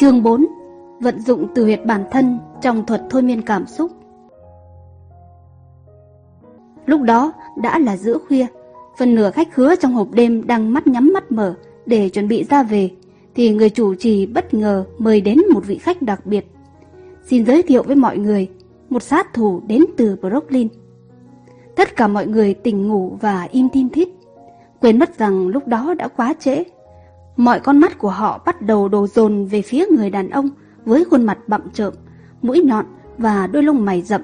Chương 4 Vận dụng từ huyệt bản thân trong thuật thôi miên cảm xúc. Lúc đó đã là giữa khuya, Phần nửa khách khứa trong hộp đêm đang mắt nhắm mắt mở để chuẩn bị ra về, Thì người chủ trì bất ngờ mời đến một vị khách đặc biệt. Xin giới thiệu với mọi người Một sát thủ đến từ Brooklyn. Tất cả mọi người tỉnh ngủ và im tin thít, Quên mất rằng lúc đó đã quá trễ. Mọi con mắt của họ bắt đầu đổ dồn về phía người đàn ông với khuôn mặt bặm trợn, mũi nhọn và đôi lông mày rậm.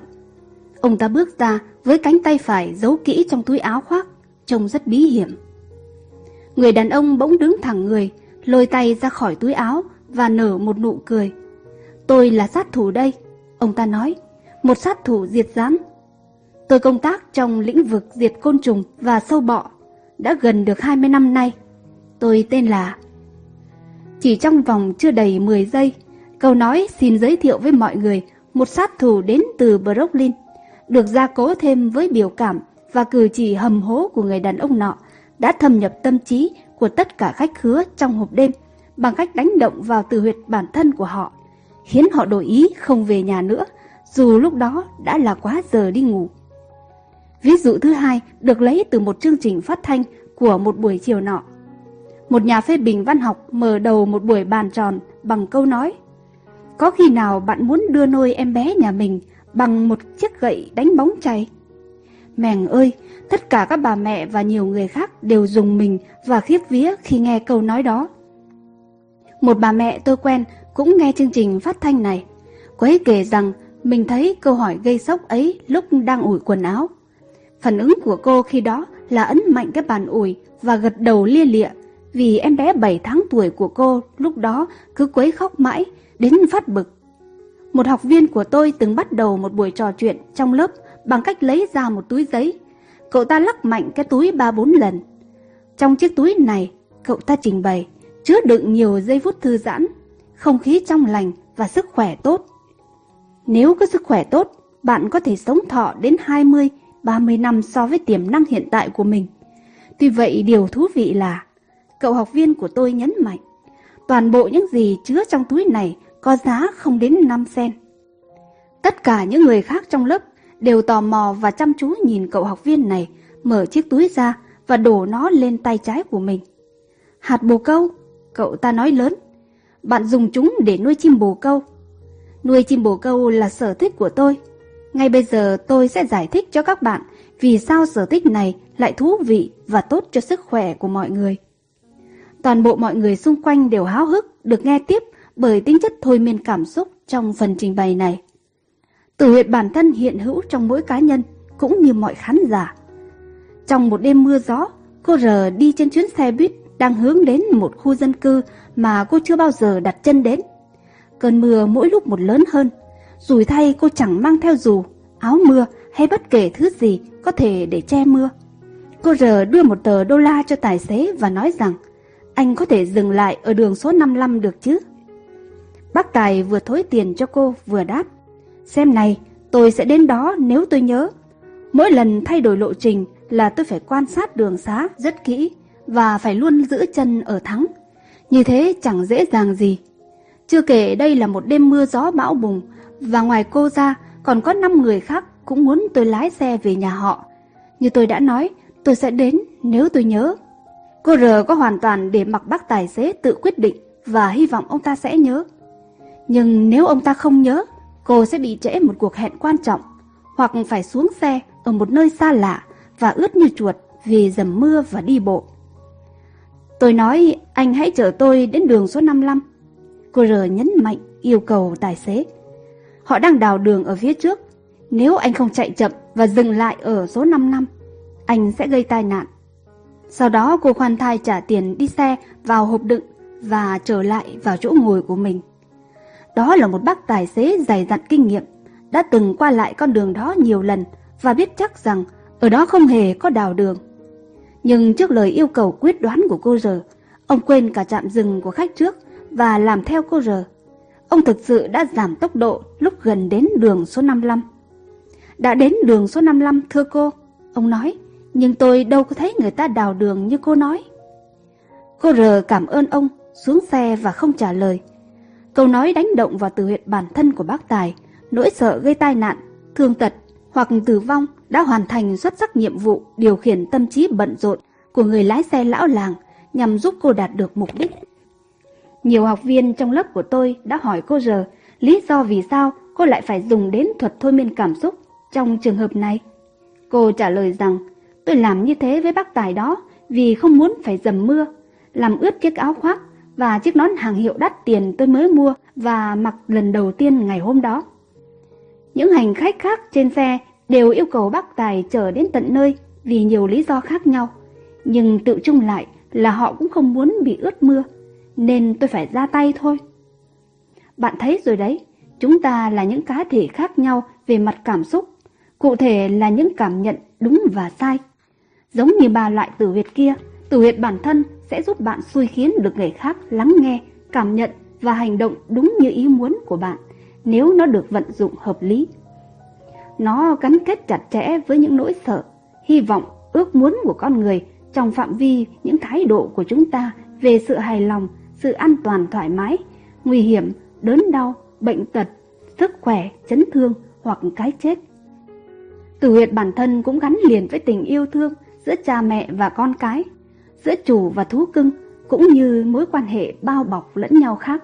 Ông ta bước ra với cánh tay phải giấu kỹ trong túi áo khoác, trông rất bí hiểm. Người đàn ông bỗng đứng thẳng người, lôi tay ra khỏi túi áo và nở một nụ cười. Tôi là sát thủ đây, ông ta nói, một sát thủ diệt rắn. Tôi công tác trong lĩnh vực diệt côn trùng và sâu bọ, đã gần được 20 năm nay. Tôi tên là... Chỉ trong vòng chưa đầy 10 giây, câu nói xin giới thiệu với mọi người một sát thủ đến từ Brooklyn, được gia cố thêm với biểu cảm và cử chỉ hầm hố của người đàn ông nọ, đã thâm nhập tâm trí của tất cả khách khứa trong hộp đêm bằng cách đánh động vào từ huyệt bản thân của họ, khiến họ đổi ý không về nhà nữa, dù lúc đó đã là quá giờ đi ngủ. Ví dụ thứ hai được lấy từ một chương trình phát thanh của một buổi chiều nọ. Một nhà phê bình văn học mở đầu một buổi bàn tròn bằng câu nói Có khi nào bạn muốn đưa nôi em bé nhà mình bằng một chiếc gậy đánh bóng chày? Mèng ơi, tất cả các bà mẹ và nhiều người khác đều dùng mình và khiếp vía khi nghe câu nói đó. Một bà mẹ tôi quen cũng nghe chương trình phát thanh này. Cô ấy kể rằng mình thấy câu hỏi gây sốc ấy lúc đang ủi quần áo. Phản ứng của cô khi đó là ấn mạnh cái bàn ủi và gật đầu lia lịa vì em bé 7 tháng tuổi của cô lúc đó cứ quấy khóc mãi, đến phát bực. Một học viên của tôi từng bắt đầu một buổi trò chuyện trong lớp bằng cách lấy ra một túi giấy. Cậu ta lắc mạnh cái túi 3-4 lần. Trong chiếc túi này, cậu ta trình bày, chứa đựng nhiều giây phút thư giãn, không khí trong lành và sức khỏe tốt. Nếu có sức khỏe tốt, bạn có thể sống thọ đến 20, 30 năm so với tiềm năng hiện tại của mình. Tuy vậy điều thú vị là Cậu học viên của tôi nhấn mạnh, toàn bộ những gì chứa trong túi này có giá không đến 5 sen. Tất cả những người khác trong lớp đều tò mò và chăm chú nhìn cậu học viên này mở chiếc túi ra và đổ nó lên tay trái của mình. Hạt bồ câu, cậu ta nói lớn, bạn dùng chúng để nuôi chim bồ câu. Nuôi chim bồ câu là sở thích của tôi. Ngay bây giờ tôi sẽ giải thích cho các bạn vì sao sở thích này lại thú vị và tốt cho sức khỏe của mọi người. Toàn bộ mọi người xung quanh đều háo hức được nghe tiếp bởi tính chất thôi miên cảm xúc trong phần trình bày này. Tử huyệt bản thân hiện hữu trong mỗi cá nhân cũng như mọi khán giả. Trong một đêm mưa gió, cô R đi trên chuyến xe buýt đang hướng đến một khu dân cư mà cô chưa bao giờ đặt chân đến. Cơn mưa mỗi lúc một lớn hơn, rủi thay cô chẳng mang theo dù, áo mưa hay bất kể thứ gì có thể để che mưa. Cô R đưa một tờ đô la cho tài xế và nói rằng anh có thể dừng lại ở đường số 55 được chứ? Bác Tài vừa thối tiền cho cô vừa đáp. Xem này, tôi sẽ đến đó nếu tôi nhớ. Mỗi lần thay đổi lộ trình là tôi phải quan sát đường xá rất kỹ và phải luôn giữ chân ở thắng. Như thế chẳng dễ dàng gì. Chưa kể đây là một đêm mưa gió bão bùng và ngoài cô ra còn có 5 người khác cũng muốn tôi lái xe về nhà họ. Như tôi đã nói, tôi sẽ đến nếu tôi nhớ. Cô R có hoàn toàn để mặc bác tài xế tự quyết định và hy vọng ông ta sẽ nhớ. Nhưng nếu ông ta không nhớ, cô sẽ bị trễ một cuộc hẹn quan trọng hoặc phải xuống xe ở một nơi xa lạ và ướt như chuột vì dầm mưa và đi bộ. Tôi nói anh hãy chở tôi đến đường số 55. Cô R nhấn mạnh yêu cầu tài xế. Họ đang đào đường ở phía trước. Nếu anh không chạy chậm và dừng lại ở số 55, anh sẽ gây tai nạn. Sau đó cô khoan thai trả tiền đi xe vào hộp đựng và trở lại vào chỗ ngồi của mình. Đó là một bác tài xế dày dặn kinh nghiệm, đã từng qua lại con đường đó nhiều lần và biết chắc rằng ở đó không hề có đào đường. Nhưng trước lời yêu cầu quyết đoán của cô giờ, ông quên cả trạm dừng của khách trước và làm theo cô giờ. Ông thực sự đã giảm tốc độ lúc gần đến đường số 55. Đã đến đường số 55 thưa cô, ông nói. Nhưng tôi đâu có thấy người ta đào đường như cô nói. Cô R cảm ơn ông, xuống xe và không trả lời. Câu nói đánh động vào từ huyệt bản thân của bác Tài, nỗi sợ gây tai nạn, thương tật hoặc tử vong đã hoàn thành xuất sắc nhiệm vụ điều khiển tâm trí bận rộn của người lái xe lão làng nhằm giúp cô đạt được mục đích. Nhiều học viên trong lớp của tôi đã hỏi cô r lý do vì sao cô lại phải dùng đến thuật thôi miên cảm xúc trong trường hợp này. Cô trả lời rằng tôi làm như thế với bác tài đó vì không muốn phải dầm mưa, làm ướt chiếc áo khoác và chiếc nón hàng hiệu đắt tiền tôi mới mua và mặc lần đầu tiên ngày hôm đó. Những hành khách khác trên xe đều yêu cầu bác tài chở đến tận nơi vì nhiều lý do khác nhau, nhưng tự chung lại là họ cũng không muốn bị ướt mưa, nên tôi phải ra tay thôi. Bạn thấy rồi đấy, chúng ta là những cá thể khác nhau về mặt cảm xúc, cụ thể là những cảm nhận đúng và sai. Giống như ba loại tử huyệt kia, tử huyệt bản thân sẽ giúp bạn xui khiến được người khác lắng nghe, cảm nhận và hành động đúng như ý muốn của bạn nếu nó được vận dụng hợp lý. Nó gắn kết chặt chẽ với những nỗi sợ, hy vọng, ước muốn của con người trong phạm vi những thái độ của chúng ta về sự hài lòng, sự an toàn thoải mái, nguy hiểm, đớn đau, bệnh tật, sức khỏe, chấn thương hoặc cái chết. Tử huyệt bản thân cũng gắn liền với tình yêu thương giữa cha mẹ và con cái, giữa chủ và thú cưng, cũng như mối quan hệ bao bọc lẫn nhau khác.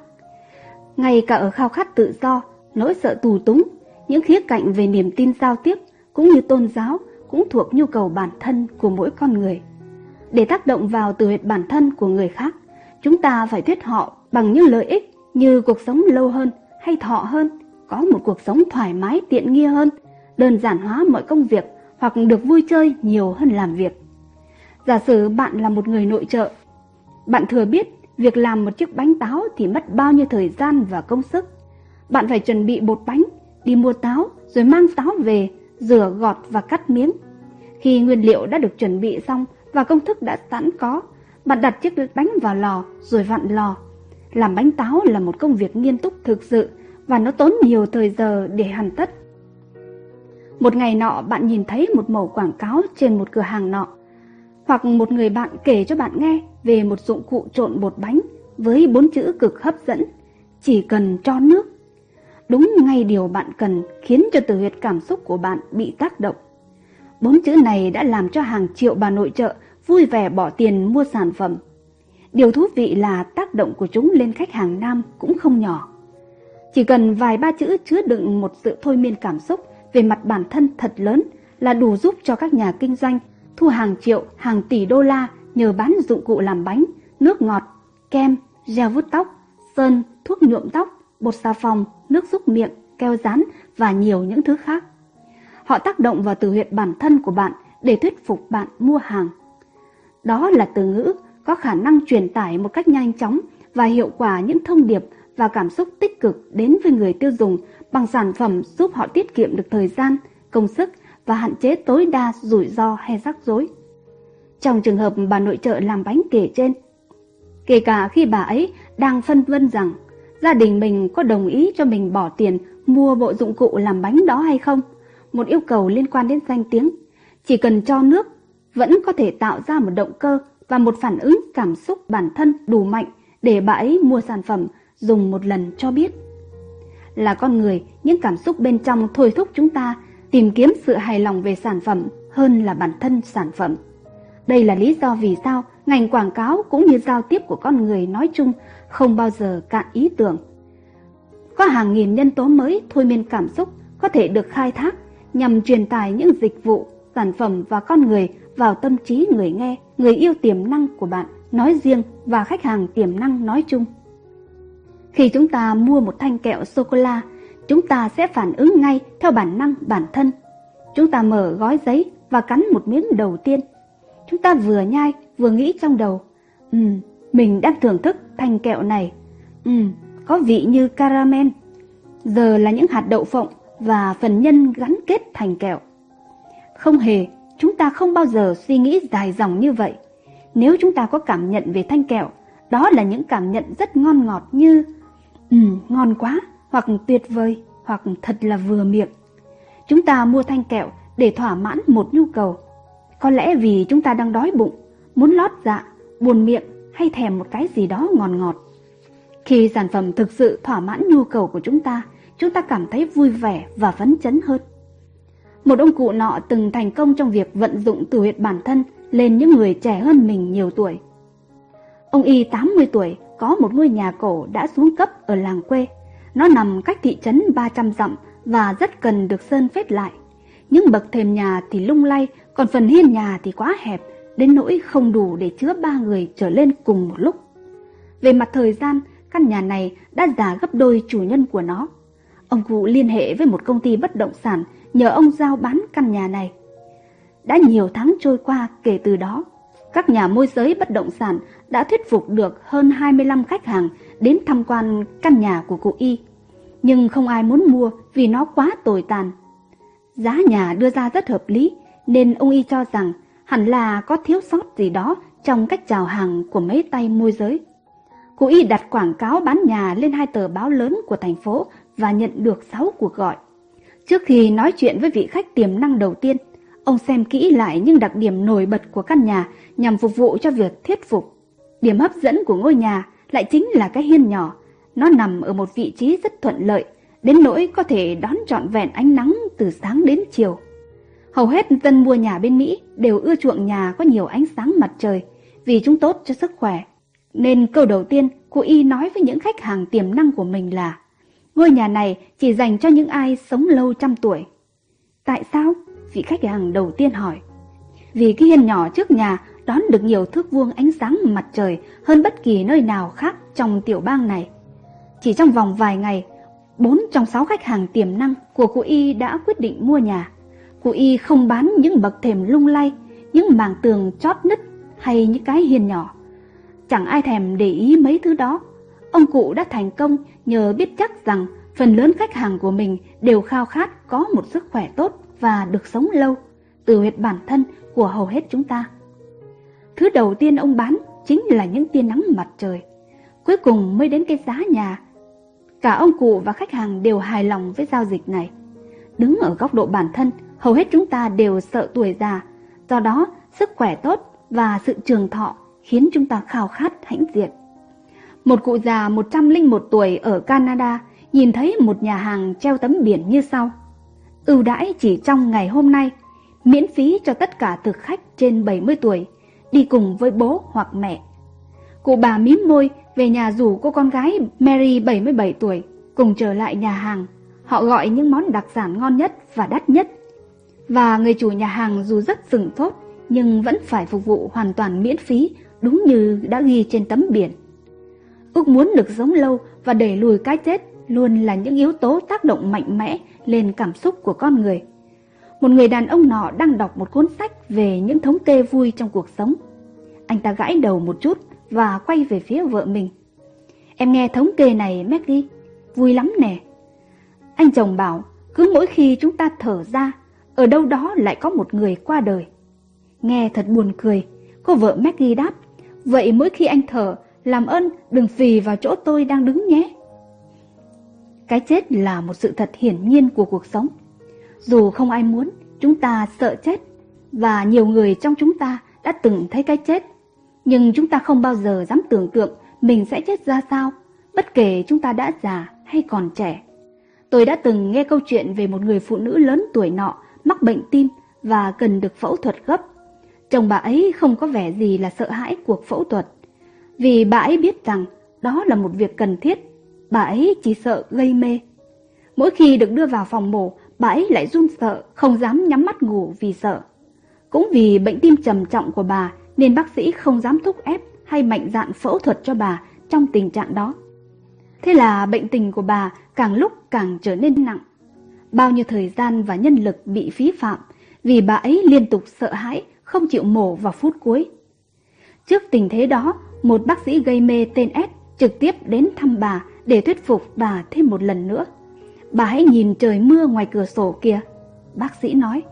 Ngay cả ở khao khát tự do, nỗi sợ tù túng, những khía cạnh về niềm tin giao tiếp cũng như tôn giáo cũng thuộc nhu cầu bản thân của mỗi con người. Để tác động vào từ huyệt bản thân của người khác, chúng ta phải thuyết họ bằng những lợi ích như cuộc sống lâu hơn hay thọ hơn, có một cuộc sống thoải mái tiện nghi hơn, đơn giản hóa mọi công việc hoặc được vui chơi nhiều hơn làm việc. Giả sử bạn là một người nội trợ, bạn thừa biết việc làm một chiếc bánh táo thì mất bao nhiêu thời gian và công sức. Bạn phải chuẩn bị bột bánh, đi mua táo rồi mang táo về, rửa gọt và cắt miếng. Khi nguyên liệu đã được chuẩn bị xong và công thức đã sẵn có, bạn đặt chiếc bánh vào lò rồi vặn lò. Làm bánh táo là một công việc nghiêm túc thực sự và nó tốn nhiều thời giờ để hoàn tất. Một ngày nọ bạn nhìn thấy một mẩu quảng cáo trên một cửa hàng nọ, hoặc một người bạn kể cho bạn nghe về một dụng cụ trộn bột bánh với bốn chữ cực hấp dẫn, chỉ cần cho nước. Đúng ngay điều bạn cần khiến cho từ huyệt cảm xúc của bạn bị tác động. Bốn chữ này đã làm cho hàng triệu bà nội trợ vui vẻ bỏ tiền mua sản phẩm. Điều thú vị là tác động của chúng lên khách hàng nam cũng không nhỏ. Chỉ cần vài ba chữ chứa đựng một sự thôi miên cảm xúc về mặt bản thân thật lớn là đủ giúp cho các nhà kinh doanh thu hàng triệu, hàng tỷ đô la nhờ bán dụng cụ làm bánh, nước ngọt, kem, gel vuốt tóc, sơn, thuốc nhuộm tóc, bột xà phòng, nước giúp miệng, keo dán và nhiều những thứ khác. Họ tác động vào từ huyệt bản thân của bạn để thuyết phục bạn mua hàng. Đó là từ ngữ có khả năng truyền tải một cách nhanh chóng và hiệu quả những thông điệp và cảm xúc tích cực đến với người tiêu dùng bằng sản phẩm giúp họ tiết kiệm được thời gian, công sức và hạn chế tối đa rủi ro hay rắc rối. Trong trường hợp bà nội trợ làm bánh kể trên, kể cả khi bà ấy đang phân vân rằng gia đình mình có đồng ý cho mình bỏ tiền mua bộ dụng cụ làm bánh đó hay không, một yêu cầu liên quan đến danh tiếng, chỉ cần cho nước vẫn có thể tạo ra một động cơ và một phản ứng cảm xúc bản thân đủ mạnh để bà ấy mua sản phẩm dùng một lần cho biết. Là con người, những cảm xúc bên trong thôi thúc chúng ta tìm kiếm sự hài lòng về sản phẩm hơn là bản thân sản phẩm. Đây là lý do vì sao ngành quảng cáo cũng như giao tiếp của con người nói chung không bao giờ cạn ý tưởng. Có hàng nghìn nhân tố mới thôi miên cảm xúc có thể được khai thác nhằm truyền tải những dịch vụ, sản phẩm và con người vào tâm trí người nghe, người yêu tiềm năng của bạn nói riêng và khách hàng tiềm năng nói chung. Khi chúng ta mua một thanh kẹo sô-cô-la, chúng ta sẽ phản ứng ngay theo bản năng bản thân. Chúng ta mở gói giấy và cắn một miếng đầu tiên. Chúng ta vừa nhai vừa nghĩ trong đầu, ừ, mình đang thưởng thức thanh kẹo này. Ừ, có vị như caramel. Giờ là những hạt đậu phộng và phần nhân gắn kết thành kẹo. Không hề, chúng ta không bao giờ suy nghĩ dài dòng như vậy. Nếu chúng ta có cảm nhận về thanh kẹo, đó là những cảm nhận rất ngon ngọt như Ừ, ngon quá, hoặc tuyệt vời, hoặc thật là vừa miệng. Chúng ta mua thanh kẹo để thỏa mãn một nhu cầu. Có lẽ vì chúng ta đang đói bụng, muốn lót dạ, buồn miệng hay thèm một cái gì đó ngon ngọt. Khi sản phẩm thực sự thỏa mãn nhu cầu của chúng ta, chúng ta cảm thấy vui vẻ và phấn chấn hơn. Một ông cụ nọ từng thành công trong việc vận dụng từ huyệt bản thân lên những người trẻ hơn mình nhiều tuổi. Ông Y 80 tuổi có một ngôi nhà cổ đã xuống cấp ở làng quê. Nó nằm cách thị trấn 300 dặm và rất cần được sơn phết lại. Những bậc thềm nhà thì lung lay, còn phần hiên nhà thì quá hẹp, đến nỗi không đủ để chứa ba người trở lên cùng một lúc. Về mặt thời gian, căn nhà này đã già gấp đôi chủ nhân của nó. Ông cụ liên hệ với một công ty bất động sản nhờ ông giao bán căn nhà này. Đã nhiều tháng trôi qua kể từ đó, các nhà môi giới bất động sản đã thuyết phục được hơn 25 khách hàng đến tham quan căn nhà của cụ Y. Nhưng không ai muốn mua vì nó quá tồi tàn. Giá nhà đưa ra rất hợp lý nên ông Y cho rằng hẳn là có thiếu sót gì đó trong cách chào hàng của mấy tay môi giới. Cụ Y đặt quảng cáo bán nhà lên hai tờ báo lớn của thành phố và nhận được 6 cuộc gọi. Trước khi nói chuyện với vị khách tiềm năng đầu tiên, ông xem kỹ lại những đặc điểm nổi bật của căn nhà nhằm phục vụ cho việc thuyết phục. Điểm hấp dẫn của ngôi nhà lại chính là cái hiên nhỏ. Nó nằm ở một vị trí rất thuận lợi, đến nỗi có thể đón trọn vẹn ánh nắng từ sáng đến chiều. Hầu hết dân mua nhà bên Mỹ đều ưa chuộng nhà có nhiều ánh sáng mặt trời vì chúng tốt cho sức khỏe. Nên câu đầu tiên cô Y nói với những khách hàng tiềm năng của mình là Ngôi nhà này chỉ dành cho những ai sống lâu trăm tuổi. Tại sao? Vị khách hàng đầu tiên hỏi. Vì cái hiên nhỏ trước nhà đón được nhiều thước vuông ánh sáng mặt trời hơn bất kỳ nơi nào khác trong tiểu bang này. Chỉ trong vòng vài ngày, bốn trong sáu khách hàng tiềm năng của cụ Y đã quyết định mua nhà. Cụ Y không bán những bậc thềm lung lay, những màng tường chót nứt hay những cái hiên nhỏ. Chẳng ai thèm để ý mấy thứ đó. Ông cụ đã thành công nhờ biết chắc rằng phần lớn khách hàng của mình đều khao khát có một sức khỏe tốt và được sống lâu, từ huyệt bản thân của hầu hết chúng ta. Thứ đầu tiên ông bán chính là những tia nắng mặt trời. Cuối cùng mới đến cái giá nhà. Cả ông cụ và khách hàng đều hài lòng với giao dịch này. Đứng ở góc độ bản thân, hầu hết chúng ta đều sợ tuổi già. Do đó, sức khỏe tốt và sự trường thọ khiến chúng ta khao khát hãnh diện. Một cụ già 101 tuổi ở Canada nhìn thấy một nhà hàng treo tấm biển như sau. Ưu đãi chỉ trong ngày hôm nay, miễn phí cho tất cả thực khách trên 70 tuổi, đi cùng với bố hoặc mẹ. Cụ bà mím môi về nhà rủ cô con gái Mary 77 tuổi cùng trở lại nhà hàng. Họ gọi những món đặc sản ngon nhất và đắt nhất. Và người chủ nhà hàng dù rất sừng sốt nhưng vẫn phải phục vụ hoàn toàn miễn phí đúng như đã ghi trên tấm biển. Ước muốn được sống lâu và đẩy lùi cái chết luôn là những yếu tố tác động mạnh mẽ lên cảm xúc của con người. Một người đàn ông nọ đang đọc một cuốn sách về những thống kê vui trong cuộc sống. Anh ta gãi đầu một chút và quay về phía vợ mình. Em nghe thống kê này Maggie, vui lắm nè. Anh chồng bảo, cứ mỗi khi chúng ta thở ra, ở đâu đó lại có một người qua đời. Nghe thật buồn cười, cô vợ Maggie đáp, vậy mỗi khi anh thở, làm ơn đừng phì vào chỗ tôi đang đứng nhé. Cái chết là một sự thật hiển nhiên của cuộc sống. Dù không ai muốn, chúng ta sợ chết, và nhiều người trong chúng ta đã từng thấy cái chết. Nhưng chúng ta không bao giờ dám tưởng tượng mình sẽ chết ra sao, bất kể chúng ta đã già hay còn trẻ. Tôi đã từng nghe câu chuyện về một người phụ nữ lớn tuổi nọ mắc bệnh tim và cần được phẫu thuật gấp. Chồng bà ấy không có vẻ gì là sợ hãi cuộc phẫu thuật, vì bà ấy biết rằng đó là một việc cần thiết bà ấy chỉ sợ gây mê. Mỗi khi được đưa vào phòng mổ, bà ấy lại run sợ, không dám nhắm mắt ngủ vì sợ. Cũng vì bệnh tim trầm trọng của bà nên bác sĩ không dám thúc ép hay mạnh dạn phẫu thuật cho bà trong tình trạng đó. Thế là bệnh tình của bà càng lúc càng trở nên nặng. Bao nhiêu thời gian và nhân lực bị phí phạm vì bà ấy liên tục sợ hãi, không chịu mổ vào phút cuối. Trước tình thế đó, một bác sĩ gây mê tên S trực tiếp đến thăm bà để thuyết phục bà thêm một lần nữa. Bà hãy nhìn trời mưa ngoài cửa sổ kia. Bác sĩ nói,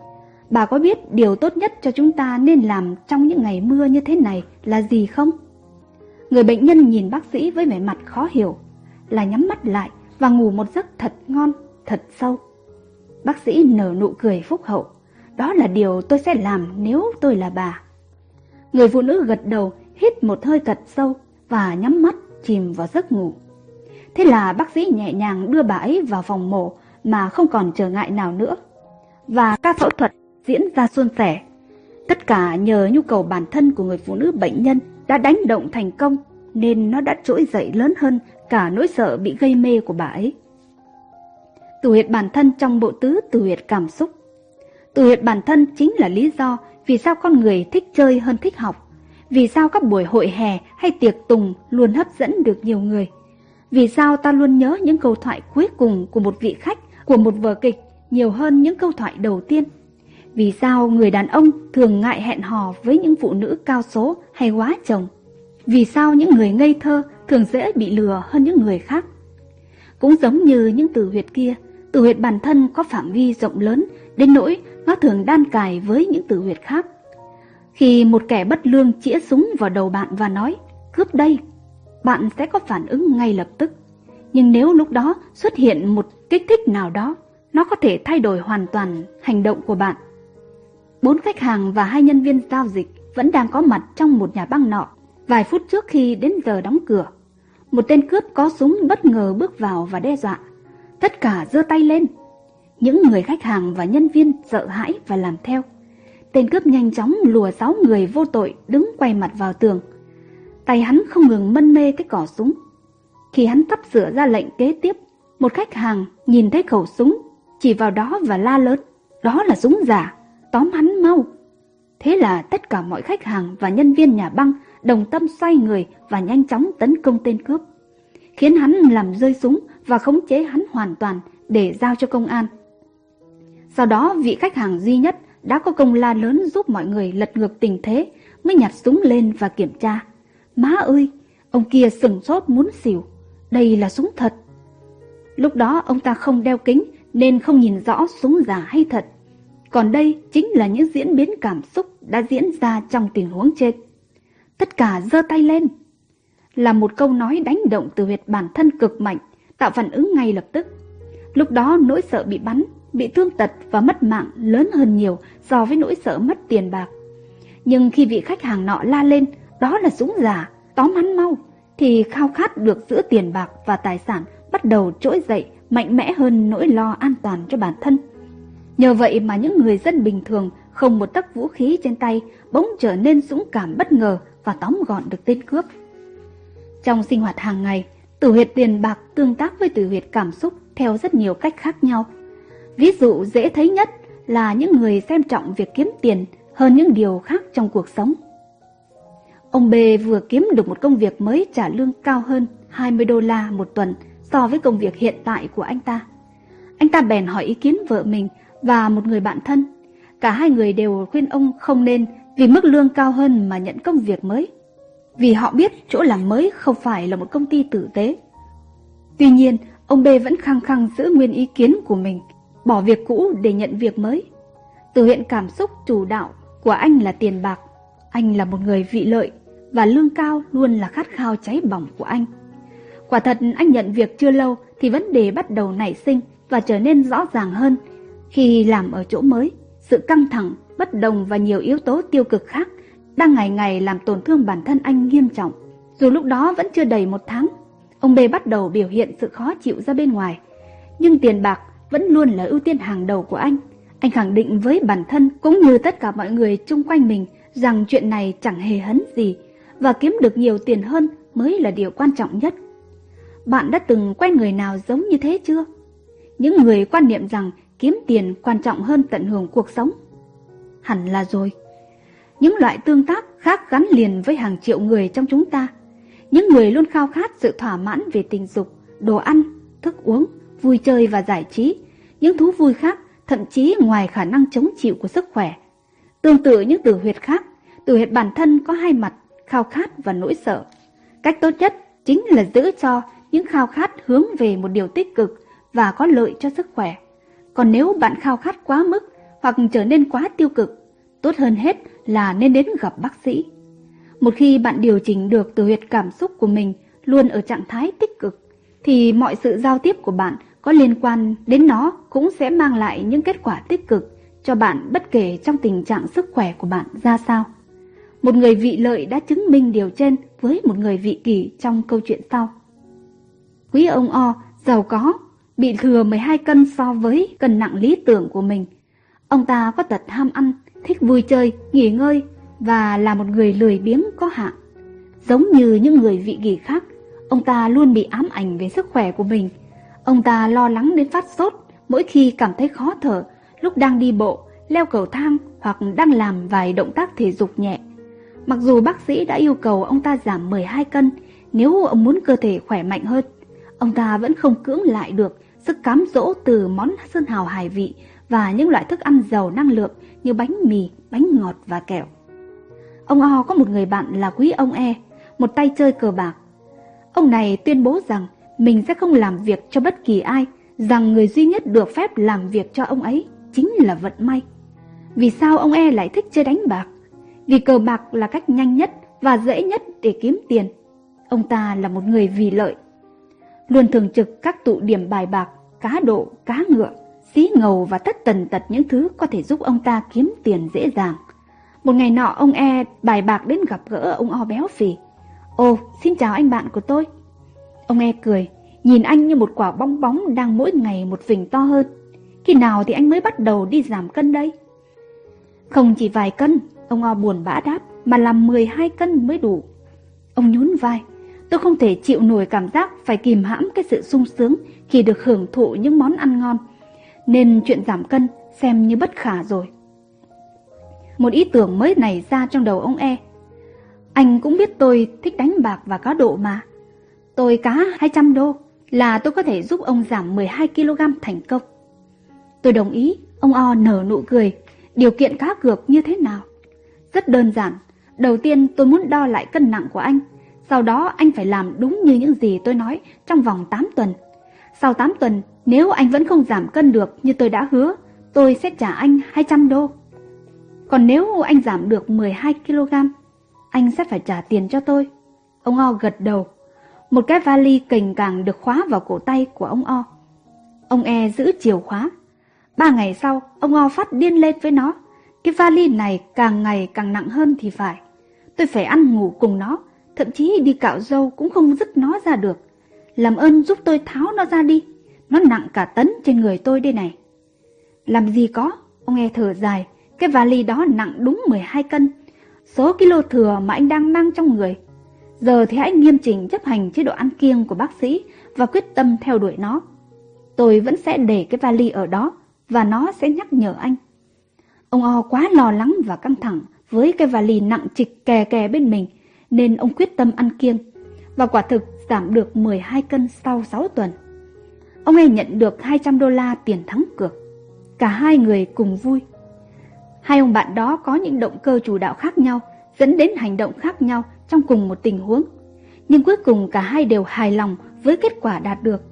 bà có biết điều tốt nhất cho chúng ta nên làm trong những ngày mưa như thế này là gì không? Người bệnh nhân nhìn bác sĩ với vẻ mặt khó hiểu, là nhắm mắt lại và ngủ một giấc thật ngon, thật sâu. Bác sĩ nở nụ cười phúc hậu, đó là điều tôi sẽ làm nếu tôi là bà. Người phụ nữ gật đầu, hít một hơi thật sâu và nhắm mắt chìm vào giấc ngủ. Thế là bác sĩ nhẹ nhàng đưa bà ấy vào phòng mổ mà không còn trở ngại nào nữa. Và ca phẫu thuật diễn ra suôn sẻ. Tất cả nhờ nhu cầu bản thân của người phụ nữ bệnh nhân đã đánh động thành công nên nó đã trỗi dậy lớn hơn cả nỗi sợ bị gây mê của bà ấy. từ huyệt bản thân trong bộ tứ từ huyệt cảm xúc. từ huyệt bản thân chính là lý do vì sao con người thích chơi hơn thích học, vì sao các buổi hội hè hay tiệc tùng luôn hấp dẫn được nhiều người, vì sao ta luôn nhớ những câu thoại cuối cùng của một vị khách của một vở kịch nhiều hơn những câu thoại đầu tiên. Vì sao người đàn ông thường ngại hẹn hò với những phụ nữ cao số hay quá chồng? Vì sao những người ngây thơ thường dễ bị lừa hơn những người khác? Cũng giống như những từ huyệt kia, từ huyệt bản thân có phạm vi rộng lớn đến nỗi nó thường đan cài với những từ huyệt khác. Khi một kẻ bất lương chĩa súng vào đầu bạn và nói, cướp đây, bạn sẽ có phản ứng ngay lập tức. Nhưng nếu lúc đó xuất hiện một kích thích nào đó, nó có thể thay đổi hoàn toàn hành động của bạn. Bốn khách hàng và hai nhân viên giao dịch vẫn đang có mặt trong một nhà băng nọ vài phút trước khi đến giờ đóng cửa. Một tên cướp có súng bất ngờ bước vào và đe dọa. Tất cả giơ tay lên. Những người khách hàng và nhân viên sợ hãi và làm theo. Tên cướp nhanh chóng lùa sáu người vô tội đứng quay mặt vào tường. Tay hắn không ngừng mân mê cái cỏ súng. Khi hắn sắp sửa ra lệnh kế tiếp, một khách hàng nhìn thấy khẩu súng, chỉ vào đó và la lớn. Đó là súng giả, tóm hắn mau. Thế là tất cả mọi khách hàng và nhân viên nhà băng đồng tâm xoay người và nhanh chóng tấn công tên cướp. Khiến hắn làm rơi súng và khống chế hắn hoàn toàn để giao cho công an. Sau đó vị khách hàng duy nhất đã có công la lớn giúp mọi người lật ngược tình thế mới nhặt súng lên và kiểm tra. Má ơi, ông kia sừng sốt muốn xỉu. Đây là súng thật. Lúc đó ông ta không đeo kính nên không nhìn rõ súng giả hay thật. Còn đây chính là những diễn biến cảm xúc đã diễn ra trong tình huống trên. Tất cả giơ tay lên. Là một câu nói đánh động từ huyệt bản thân cực mạnh, tạo phản ứng ngay lập tức. Lúc đó nỗi sợ bị bắn, bị thương tật và mất mạng lớn hơn nhiều so với nỗi sợ mất tiền bạc. Nhưng khi vị khách hàng nọ la lên, đó là súng giả, tóm hắn mau, thì khao khát được giữ tiền bạc và tài sản bắt đầu trỗi dậy mạnh mẽ hơn nỗi lo an toàn cho bản thân. Nhờ vậy mà những người dân bình thường không một tấc vũ khí trên tay bỗng trở nên dũng cảm bất ngờ và tóm gọn được tên cướp. Trong sinh hoạt hàng ngày, tử huyệt tiền bạc tương tác với tử huyệt cảm xúc theo rất nhiều cách khác nhau. Ví dụ dễ thấy nhất là những người xem trọng việc kiếm tiền hơn những điều khác trong cuộc sống. Ông B vừa kiếm được một công việc mới trả lương cao hơn 20 đô la một tuần so với công việc hiện tại của anh ta. Anh ta bèn hỏi ý kiến vợ mình và một người bạn thân. Cả hai người đều khuyên ông không nên vì mức lương cao hơn mà nhận công việc mới. Vì họ biết chỗ làm mới không phải là một công ty tử tế. Tuy nhiên, ông B vẫn khăng khăng giữ nguyên ý kiến của mình, bỏ việc cũ để nhận việc mới. Từ hiện cảm xúc chủ đạo của anh là tiền bạc. Anh là một người vị lợi và lương cao luôn là khát khao cháy bỏng của anh. Quả thật anh nhận việc chưa lâu thì vấn đề bắt đầu nảy sinh và trở nên rõ ràng hơn khi làm ở chỗ mới. Sự căng thẳng, bất đồng và nhiều yếu tố tiêu cực khác đang ngày ngày làm tổn thương bản thân anh nghiêm trọng. Dù lúc đó vẫn chưa đầy một tháng, ông B bắt đầu biểu hiện sự khó chịu ra bên ngoài. Nhưng tiền bạc vẫn luôn là ưu tiên hàng đầu của anh. Anh khẳng định với bản thân cũng như tất cả mọi người chung quanh mình rằng chuyện này chẳng hề hấn gì và kiếm được nhiều tiền hơn mới là điều quan trọng nhất. Bạn đã từng quen người nào giống như thế chưa? Những người quan niệm rằng kiếm tiền quan trọng hơn tận hưởng cuộc sống. Hẳn là rồi. Những loại tương tác khác gắn liền với hàng triệu người trong chúng ta. Những người luôn khao khát sự thỏa mãn về tình dục, đồ ăn, thức uống, vui chơi và giải trí, những thú vui khác thậm chí ngoài khả năng chống chịu của sức khỏe. Tương tự những từ huyệt khác, từ huyệt bản thân có hai mặt, khao khát và nỗi sợ. Cách tốt nhất chính là giữ cho những khao khát hướng về một điều tích cực và có lợi cho sức khỏe. Còn nếu bạn khao khát quá mức hoặc trở nên quá tiêu cực, tốt hơn hết là nên đến gặp bác sĩ. Một khi bạn điều chỉnh được từ huyệt cảm xúc của mình luôn ở trạng thái tích cực, thì mọi sự giao tiếp của bạn có liên quan đến nó cũng sẽ mang lại những kết quả tích cực cho bạn bất kể trong tình trạng sức khỏe của bạn ra sao. Một người vị lợi đã chứng minh điều trên với một người vị kỷ trong câu chuyện sau. Quý ông O, giàu có, bị thừa 12 cân so với cân nặng lý tưởng của mình. Ông ta có tật ham ăn, thích vui chơi, nghỉ ngơi và là một người lười biếng có hạn. Giống như những người vị kỷ khác, ông ta luôn bị ám ảnh về sức khỏe của mình. Ông ta lo lắng đến phát sốt mỗi khi cảm thấy khó thở lúc đang đi bộ, leo cầu thang hoặc đang làm vài động tác thể dục nhẹ. Mặc dù bác sĩ đã yêu cầu ông ta giảm 12 cân nếu ông muốn cơ thể khỏe mạnh hơn, ông ta vẫn không cưỡng lại được sức cám dỗ từ món sơn hào hải vị và những loại thức ăn giàu năng lượng như bánh mì, bánh ngọt và kẹo. Ông O có một người bạn là quý ông E, một tay chơi cờ bạc. Ông này tuyên bố rằng mình sẽ không làm việc cho bất kỳ ai, rằng người duy nhất được phép làm việc cho ông ấy chính là vận may. Vì sao ông E lại thích chơi đánh bạc? Vì cờ bạc là cách nhanh nhất và dễ nhất để kiếm tiền. Ông ta là một người vì lợi. Luôn thường trực các tụ điểm bài bạc, cá độ, cá ngựa, xí ngầu và tất tần tật những thứ có thể giúp ông ta kiếm tiền dễ dàng. Một ngày nọ ông E bài bạc đến gặp gỡ ông O béo phì. Ồ, xin chào anh bạn của tôi. Ông E cười, nhìn anh như một quả bong bóng đang mỗi ngày một phình to hơn. Khi nào thì anh mới bắt đầu đi giảm cân đây? Không chỉ vài cân, ông O buồn bã đáp, mà làm 12 cân mới đủ. Ông nhún vai, tôi không thể chịu nổi cảm giác phải kìm hãm cái sự sung sướng khi được hưởng thụ những món ăn ngon. Nên chuyện giảm cân xem như bất khả rồi. Một ý tưởng mới nảy ra trong đầu ông E. Anh cũng biết tôi thích đánh bạc và cá độ mà. Tôi cá 200 đô là tôi có thể giúp ông giảm 12kg thành công. Tôi đồng ý, ông O nở nụ cười. Điều kiện cá cược như thế nào? Rất đơn giản. Đầu tiên tôi muốn đo lại cân nặng của anh. Sau đó anh phải làm đúng như những gì tôi nói trong vòng 8 tuần. Sau 8 tuần, nếu anh vẫn không giảm cân được như tôi đã hứa, tôi sẽ trả anh 200 đô. Còn nếu anh giảm được 12kg, anh sẽ phải trả tiền cho tôi. Ông O gật đầu. Một cái vali cành càng được khóa vào cổ tay của ông O. Ông E giữ chìa khóa. Ba ngày sau, ông O phát điên lên với nó. Cái vali này càng ngày càng nặng hơn thì phải. Tôi phải ăn ngủ cùng nó, thậm chí đi cạo râu cũng không dứt nó ra được. Làm ơn giúp tôi tháo nó ra đi, nó nặng cả tấn trên người tôi đây này. Làm gì có, ông nghe thở dài, cái vali đó nặng đúng 12 cân. Số kilo thừa mà anh đang mang trong người. Giờ thì hãy nghiêm chỉnh chấp hành chế độ ăn kiêng của bác sĩ và quyết tâm theo đuổi nó. Tôi vẫn sẽ để cái vali ở đó và nó sẽ nhắc nhở anh. Ông O quá lo lắng và căng thẳng với cái vali nặng trịch kè kè bên mình nên ông quyết tâm ăn kiêng và quả thực giảm được 12 cân sau 6 tuần. Ông ấy nhận được 200 đô la tiền thắng cược. Cả hai người cùng vui. Hai ông bạn đó có những động cơ chủ đạo khác nhau, dẫn đến hành động khác nhau trong cùng một tình huống. Nhưng cuối cùng cả hai đều hài lòng với kết quả đạt được.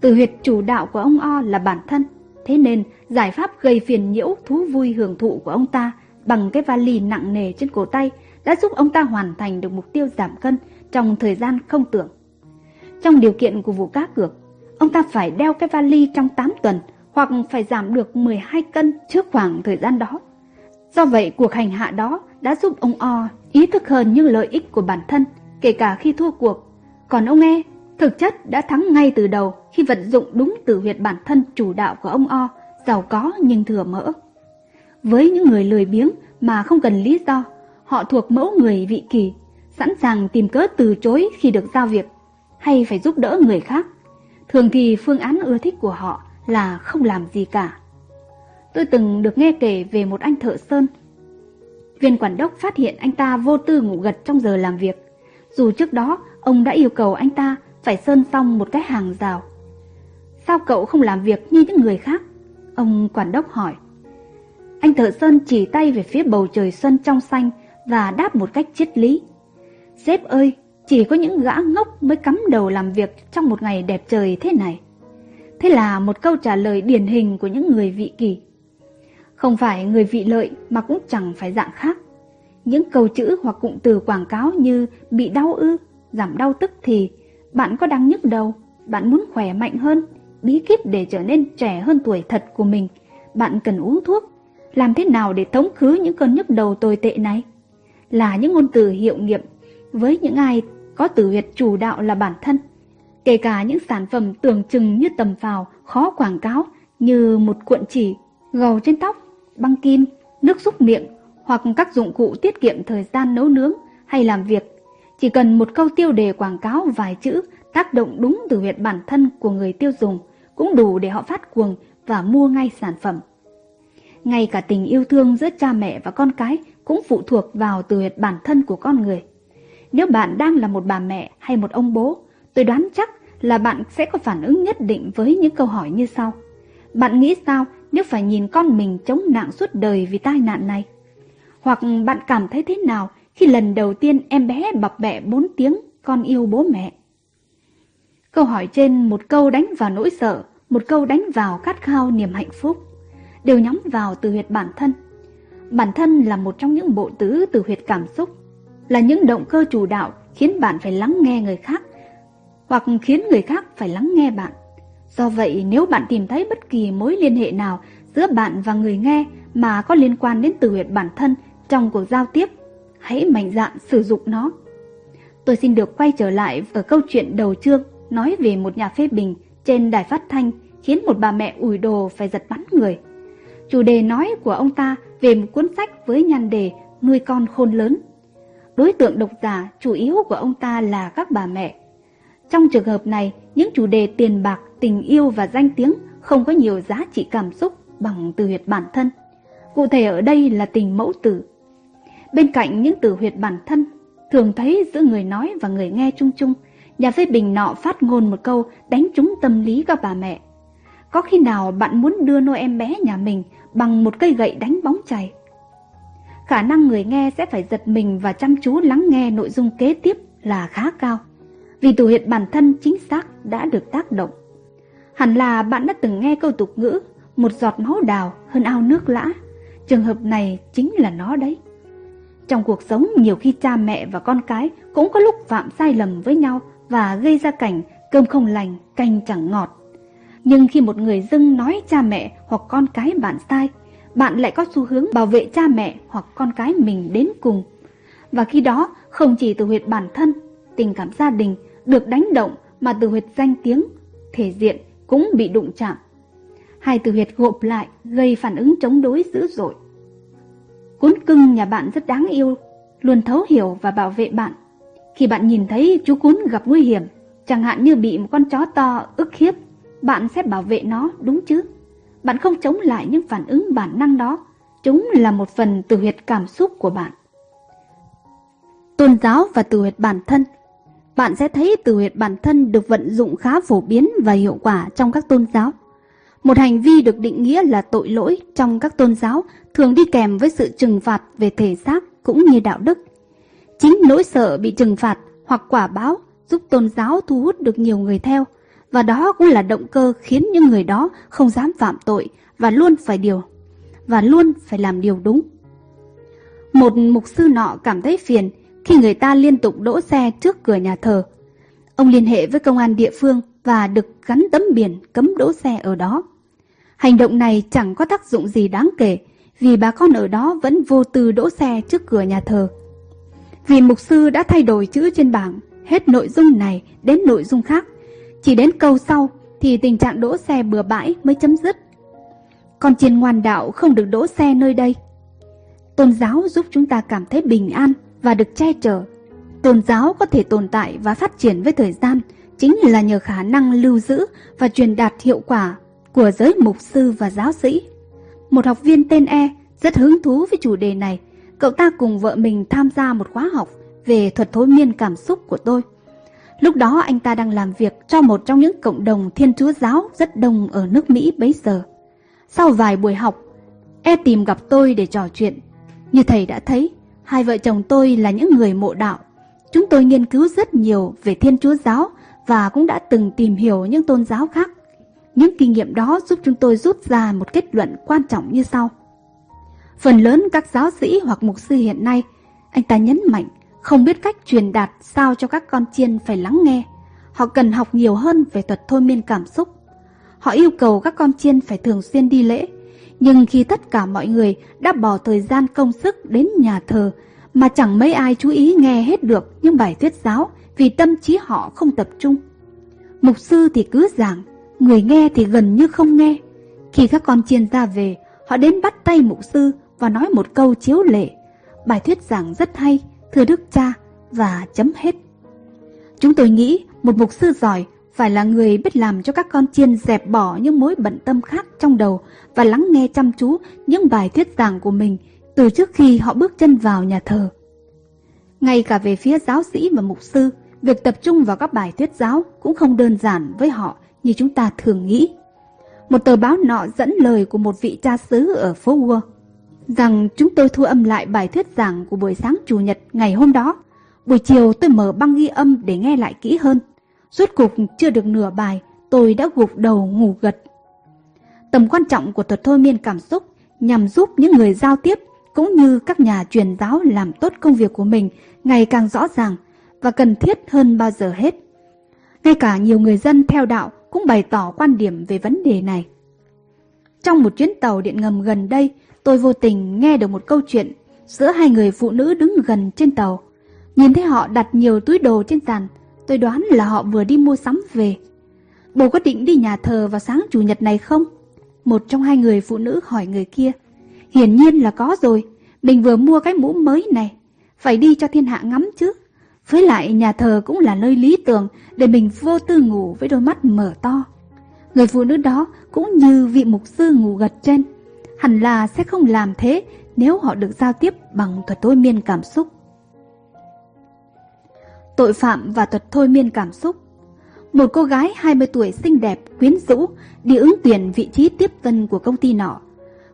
Từ huyệt chủ đạo của ông O là bản thân, thế nên giải pháp gây phiền nhiễu thú vui hưởng thụ của ông ta bằng cái vali nặng nề trên cổ tay đã giúp ông ta hoàn thành được mục tiêu giảm cân trong thời gian không tưởng. Trong điều kiện của vụ cá cược, ông ta phải đeo cái vali trong 8 tuần hoặc phải giảm được 12 cân trước khoảng thời gian đó. Do vậy, cuộc hành hạ đó đã giúp ông O ý thức hơn những lợi ích của bản thân, kể cả khi thua cuộc. Còn ông E, thực chất đã thắng ngay từ đầu khi vận dụng đúng từ huyệt bản thân chủ đạo của ông O, giàu có nhưng thừa mỡ. Với những người lười biếng mà không cần lý do, họ thuộc mẫu người vị kỳ, sẵn sàng tìm cớ từ chối khi được giao việc, hay phải giúp đỡ người khác. Thường thì phương án ưa thích của họ là không làm gì cả. Tôi từng được nghe kể về một anh thợ sơn. Viên quản đốc phát hiện anh ta vô tư ngủ gật trong giờ làm việc. Dù trước đó ông đã yêu cầu anh ta phải sơn xong một cái hàng rào. Sao cậu không làm việc như những người khác? Ông quản đốc hỏi. Anh thợ sơn chỉ tay về phía bầu trời xuân trong xanh và đáp một cách triết lý. Sếp ơi, chỉ có những gã ngốc mới cắm đầu làm việc trong một ngày đẹp trời thế này. Thế là một câu trả lời điển hình của những người vị kỳ. Không phải người vị lợi mà cũng chẳng phải dạng khác. Những câu chữ hoặc cụm từ quảng cáo như bị đau ư, giảm đau tức thì bạn có đang nhức đầu, bạn muốn khỏe mạnh hơn, bí kíp để trở nên trẻ hơn tuổi thật của mình, bạn cần uống thuốc. Làm thế nào để tống khứ những cơn nhức đầu tồi tệ này? Là những ngôn từ hiệu nghiệm với những ai có tử huyệt chủ đạo là bản thân. Kể cả những sản phẩm tưởng chừng như tầm phào, khó quảng cáo như một cuộn chỉ, gầu trên tóc, băng kim, nước xúc miệng hoặc các dụng cụ tiết kiệm thời gian nấu nướng hay làm việc. Chỉ cần một câu tiêu đề quảng cáo vài chữ tác động đúng từ huyệt bản thân của người tiêu dùng cũng đủ để họ phát cuồng và mua ngay sản phẩm. Ngay cả tình yêu thương giữa cha mẹ và con cái cũng phụ thuộc vào từ huyệt bản thân của con người. Nếu bạn đang là một bà mẹ hay một ông bố, tôi đoán chắc là bạn sẽ có phản ứng nhất định với những câu hỏi như sau. Bạn nghĩ sao nếu phải nhìn con mình chống nạn suốt đời vì tai nạn này? Hoặc bạn cảm thấy thế nào khi lần đầu tiên em bé bập bẹ bốn tiếng con yêu bố mẹ? Câu hỏi trên một câu đánh vào nỗi sợ, một câu đánh vào khát khao niềm hạnh phúc, đều nhắm vào từ huyệt bản thân. Bản thân là một trong những bộ tứ từ huyệt cảm xúc, là những động cơ chủ đạo khiến bạn phải lắng nghe người khác, hoặc khiến người khác phải lắng nghe bạn. Do vậy, nếu bạn tìm thấy bất kỳ mối liên hệ nào giữa bạn và người nghe mà có liên quan đến từ huyệt bản thân trong cuộc giao tiếp, hãy mạnh dạn sử dụng nó. Tôi xin được quay trở lại ở câu chuyện đầu chương nói về một nhà phê bình trên đài phát thanh khiến một bà mẹ ủi đồ phải giật bắn người. Chủ đề nói của ông ta về một cuốn sách với nhan đề Nuôi con khôn lớn. Đối tượng độc giả chủ yếu của ông ta là các bà mẹ. Trong trường hợp này, những chủ đề tiền bạc, tình yêu và danh tiếng không có nhiều giá trị cảm xúc bằng từ huyệt bản thân. Cụ thể ở đây là tình mẫu tử. Bên cạnh những từ huyệt bản thân, thường thấy giữa người nói và người nghe chung chung, nhà phê bình nọ phát ngôn một câu đánh trúng tâm lý các bà mẹ. Có khi nào bạn muốn đưa nôi em bé nhà mình bằng một cây gậy đánh bóng chày? Khả năng người nghe sẽ phải giật mình và chăm chú lắng nghe nội dung kế tiếp là khá cao. Vì từ huyệt bản thân chính xác đã được tác động. Hẳn là bạn đã từng nghe câu tục ngữ một giọt máu đào hơn ao nước lã. Trường hợp này chính là nó đấy. Trong cuộc sống nhiều khi cha mẹ và con cái cũng có lúc phạm sai lầm với nhau và gây ra cảnh cơm không lành, canh chẳng ngọt. Nhưng khi một người dưng nói cha mẹ hoặc con cái bạn sai, bạn lại có xu hướng bảo vệ cha mẹ hoặc con cái mình đến cùng. Và khi đó, không chỉ từ huyệt bản thân, tình cảm gia đình được đánh động mà từ huyệt danh tiếng, thể diện cũng bị đụng chạm. Hai từ huyệt gộp lại gây phản ứng chống đối dữ dội. Cuốn cưng nhà bạn rất đáng yêu, luôn thấu hiểu và bảo vệ bạn. Khi bạn nhìn thấy chú cún gặp nguy hiểm, chẳng hạn như bị một con chó to ức hiếp, bạn sẽ bảo vệ nó đúng chứ? Bạn không chống lại những phản ứng bản năng đó, chúng là một phần từ huyệt cảm xúc của bạn. Tôn giáo và từ huyệt bản thân Bạn sẽ thấy từ huyệt bản thân được vận dụng khá phổ biến và hiệu quả trong các tôn giáo. Một hành vi được định nghĩa là tội lỗi trong các tôn giáo thường đi kèm với sự trừng phạt về thể xác cũng như đạo đức. Chính nỗi sợ bị trừng phạt hoặc quả báo giúp tôn giáo thu hút được nhiều người theo, và đó cũng là động cơ khiến những người đó không dám phạm tội và luôn phải điều và luôn phải làm điều đúng. Một mục sư nọ cảm thấy phiền khi người ta liên tục đỗ xe trước cửa nhà thờ. Ông liên hệ với công an địa phương và được gắn tấm biển cấm đỗ xe ở đó. Hành động này chẳng có tác dụng gì đáng kể vì bà con ở đó vẫn vô tư đỗ xe trước cửa nhà thờ. Vì mục sư đã thay đổi chữ trên bảng, hết nội dung này đến nội dung khác. Chỉ đến câu sau thì tình trạng đỗ xe bừa bãi mới chấm dứt. Còn chiên ngoan đạo không được đỗ xe nơi đây. Tôn giáo giúp chúng ta cảm thấy bình an và được che chở. Tôn giáo có thể tồn tại và phát triển với thời gian chính là nhờ khả năng lưu giữ và truyền đạt hiệu quả của giới mục sư và giáo sĩ. Một học viên tên E rất hứng thú với chủ đề này. Cậu ta cùng vợ mình tham gia một khóa học về thuật thôi miên cảm xúc của tôi. Lúc đó anh ta đang làm việc cho một trong những cộng đồng thiên chúa giáo rất đông ở nước Mỹ bấy giờ. Sau vài buổi học, E tìm gặp tôi để trò chuyện. Như thầy đã thấy, hai vợ chồng tôi là những người mộ đạo. Chúng tôi nghiên cứu rất nhiều về thiên chúa giáo và cũng đã từng tìm hiểu những tôn giáo khác. Những kinh nghiệm đó giúp chúng tôi rút ra một kết luận quan trọng như sau. Phần lớn các giáo sĩ hoặc mục sư hiện nay, anh ta nhấn mạnh, không biết cách truyền đạt sao cho các con chiên phải lắng nghe. Họ cần học nhiều hơn về thuật thôi miên cảm xúc. Họ yêu cầu các con chiên phải thường xuyên đi lễ. Nhưng khi tất cả mọi người đã bỏ thời gian công sức đến nhà thờ mà chẳng mấy ai chú ý nghe hết được những bài thuyết giáo vì tâm trí họ không tập trung. Mục sư thì cứ giảng, người nghe thì gần như không nghe. Khi các con chiên ra về, họ đến bắt tay mục sư và nói một câu chiếu lệ. Bài thuyết giảng rất hay, thưa đức cha, và chấm hết. Chúng tôi nghĩ một mục sư giỏi phải là người biết làm cho các con chiên dẹp bỏ những mối bận tâm khác trong đầu và lắng nghe chăm chú những bài thuyết giảng của mình từ trước khi họ bước chân vào nhà thờ. Ngay cả về phía giáo sĩ và mục sư, việc tập trung vào các bài thuyết giáo cũng không đơn giản với họ như chúng ta thường nghĩ. Một tờ báo nọ dẫn lời của một vị cha xứ ở phố Wall rằng chúng tôi thu âm lại bài thuyết giảng của buổi sáng Chủ nhật ngày hôm đó. Buổi chiều tôi mở băng ghi âm để nghe lại kỹ hơn. Rốt cục chưa được nửa bài, tôi đã gục đầu ngủ gật. Tầm quan trọng của thuật thôi miên cảm xúc nhằm giúp những người giao tiếp cũng như các nhà truyền giáo làm tốt công việc của mình ngày càng rõ ràng và cần thiết hơn bao giờ hết. Ngay cả nhiều người dân theo đạo cũng bày tỏ quan điểm về vấn đề này. Trong một chuyến tàu điện ngầm gần đây, tôi vô tình nghe được một câu chuyện giữa hai người phụ nữ đứng gần trên tàu. Nhìn thấy họ đặt nhiều túi đồ trên sàn, tôi đoán là họ vừa đi mua sắm về. Bố có định đi nhà thờ vào sáng chủ nhật này không? Một trong hai người phụ nữ hỏi người kia. Hiển nhiên là có rồi, mình vừa mua cái mũ mới này, phải đi cho thiên hạ ngắm chứ. Với lại nhà thờ cũng là nơi lý tưởng để mình vô tư ngủ với đôi mắt mở to. Người phụ nữ đó cũng như vị mục sư ngủ gật trên. Hẳn là sẽ không làm thế nếu họ được giao tiếp bằng thuật thôi miên cảm xúc. Tội phạm và thuật thôi miên cảm xúc Một cô gái 20 tuổi xinh đẹp, quyến rũ đi ứng tuyển vị trí tiếp tân của công ty nọ.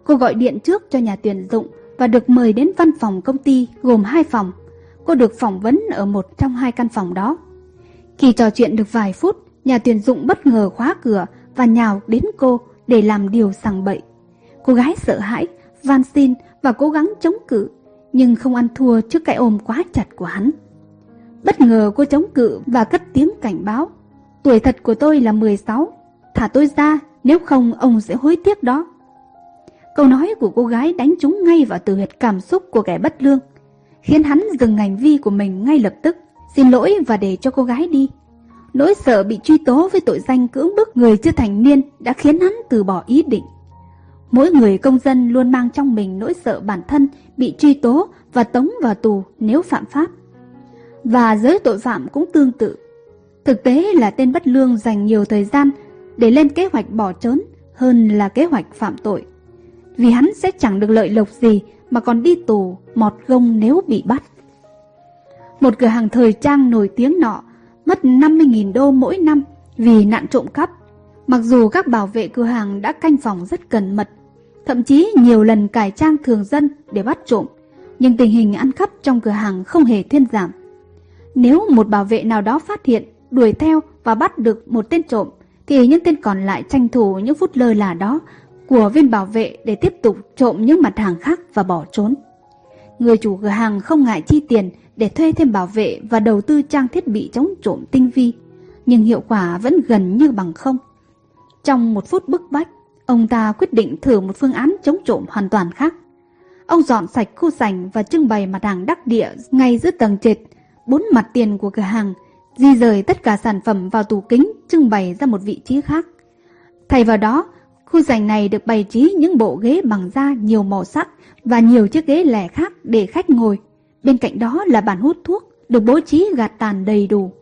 Cô gọi điện trước cho nhà tuyển dụng và được mời đến văn phòng công ty gồm hai phòng. Cô được phỏng vấn ở một trong hai căn phòng đó. Khi trò chuyện được vài phút, nhà tuyển dụng bất ngờ khóa cửa và nhào đến cô để làm điều sằng bậy. Cô gái sợ hãi, van xin và cố gắng chống cự, nhưng không ăn thua trước cái ôm quá chặt của hắn. Bất ngờ cô chống cự và cất tiếng cảnh báo. Tuổi thật của tôi là 16, thả tôi ra, nếu không ông sẽ hối tiếc đó. Câu nói của cô gái đánh trúng ngay vào từ huyệt cảm xúc của kẻ bất lương, khiến hắn dừng hành vi của mình ngay lập tức, xin lỗi và để cho cô gái đi. Nỗi sợ bị truy tố với tội danh cưỡng bức người chưa thành niên đã khiến hắn từ bỏ ý định. Mỗi người công dân luôn mang trong mình nỗi sợ bản thân bị truy tố và tống vào tù nếu phạm pháp. Và giới tội phạm cũng tương tự. Thực tế là tên bất lương dành nhiều thời gian để lên kế hoạch bỏ trốn hơn là kế hoạch phạm tội vì hắn sẽ chẳng được lợi lộc gì mà còn đi tù, mọt gông nếu bị bắt. Một cửa hàng thời trang nổi tiếng nọ mất 50.000 đô mỗi năm vì nạn trộm cắp. Mặc dù các bảo vệ cửa hàng đã canh phòng rất cẩn mật, thậm chí nhiều lần cải trang thường dân để bắt trộm, nhưng tình hình ăn cắp trong cửa hàng không hề thuyên giảm. Nếu một bảo vệ nào đó phát hiện, đuổi theo và bắt được một tên trộm, thì những tên còn lại tranh thủ những phút lơ là đó của viên bảo vệ để tiếp tục trộm những mặt hàng khác và bỏ trốn. Người chủ cửa hàng không ngại chi tiền để thuê thêm bảo vệ và đầu tư trang thiết bị chống trộm tinh vi, nhưng hiệu quả vẫn gần như bằng không. Trong một phút bức bách, ông ta quyết định thử một phương án chống trộm hoàn toàn khác. Ông dọn sạch khu sảnh và trưng bày mặt hàng đắc địa ngay giữa tầng trệt, bốn mặt tiền của cửa hàng, di rời tất cả sản phẩm vào tủ kính trưng bày ra một vị trí khác. Thay vào đó, Khu dành này được bày trí những bộ ghế bằng da nhiều màu sắc và nhiều chiếc ghế lẻ khác để khách ngồi. Bên cạnh đó là bàn hút thuốc, được bố trí gạt tàn đầy đủ.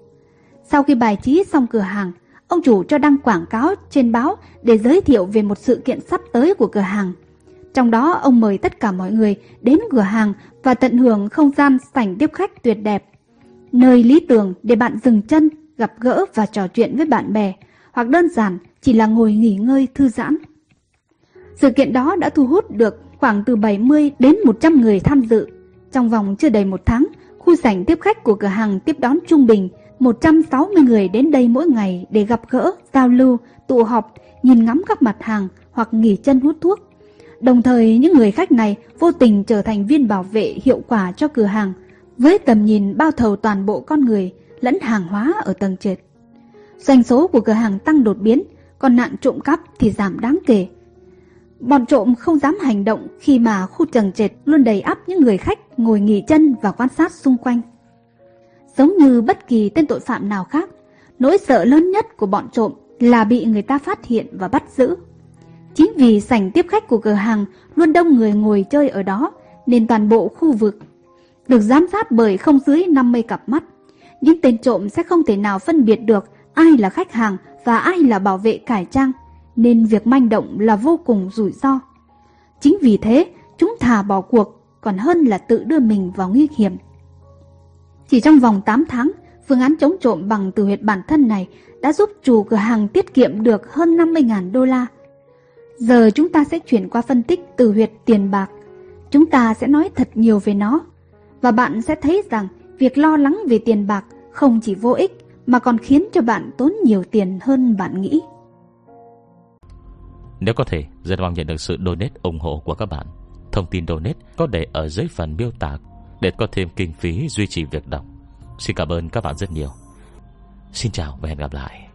Sau khi bài trí xong cửa hàng, ông chủ cho đăng quảng cáo trên báo để giới thiệu về một sự kiện sắp tới của cửa hàng. Trong đó ông mời tất cả mọi người đến cửa hàng và tận hưởng không gian sảnh tiếp khách tuyệt đẹp. Nơi lý tưởng để bạn dừng chân, gặp gỡ và trò chuyện với bạn bè, hoặc đơn giản chỉ là ngồi nghỉ ngơi thư giãn. Sự kiện đó đã thu hút được khoảng từ 70 đến 100 người tham dự. Trong vòng chưa đầy một tháng, khu sảnh tiếp khách của cửa hàng tiếp đón trung bình 160 người đến đây mỗi ngày để gặp gỡ, giao lưu, tụ họp, nhìn ngắm các mặt hàng hoặc nghỉ chân hút thuốc. Đồng thời những người khách này vô tình trở thành viên bảo vệ hiệu quả cho cửa hàng với tầm nhìn bao thầu toàn bộ con người lẫn hàng hóa ở tầng trệt. Doanh số của cửa hàng tăng đột biến, còn nạn trộm cắp thì giảm đáng kể. Bọn trộm không dám hành động khi mà khu trần trệt luôn đầy ắp những người khách ngồi nghỉ chân và quan sát xung quanh. Giống như bất kỳ tên tội phạm nào khác, Nỗi sợ lớn nhất của bọn trộm là bị người ta phát hiện và bắt giữ. Chính vì sảnh tiếp khách của cửa hàng luôn đông người ngồi chơi ở đó, nên toàn bộ khu vực được giám sát bởi không dưới 50 cặp mắt. Những tên trộm sẽ không thể nào phân biệt được ai là khách hàng và ai là bảo vệ cải trang, nên việc manh động là vô cùng rủi ro. Chính vì thế, chúng thà bỏ cuộc còn hơn là tự đưa mình vào nguy hiểm. Chỉ trong vòng 8 tháng, phương án chống trộm bằng từ huyệt bản thân này đã giúp chủ cửa hàng tiết kiệm được hơn 50.000 đô la. Giờ chúng ta sẽ chuyển qua phân tích từ huyệt tiền bạc. Chúng ta sẽ nói thật nhiều về nó. Và bạn sẽ thấy rằng việc lo lắng về tiền bạc không chỉ vô ích mà còn khiến cho bạn tốn nhiều tiền hơn bạn nghĩ. Nếu có thể, rất mong nhận được sự donate ủng hộ của các bạn. Thông tin donate có để ở dưới phần miêu tả để có thêm kinh phí duy trì việc đọc. Xin cảm ơn các bạn rất nhiều. Xin chào và hẹn gặp lại.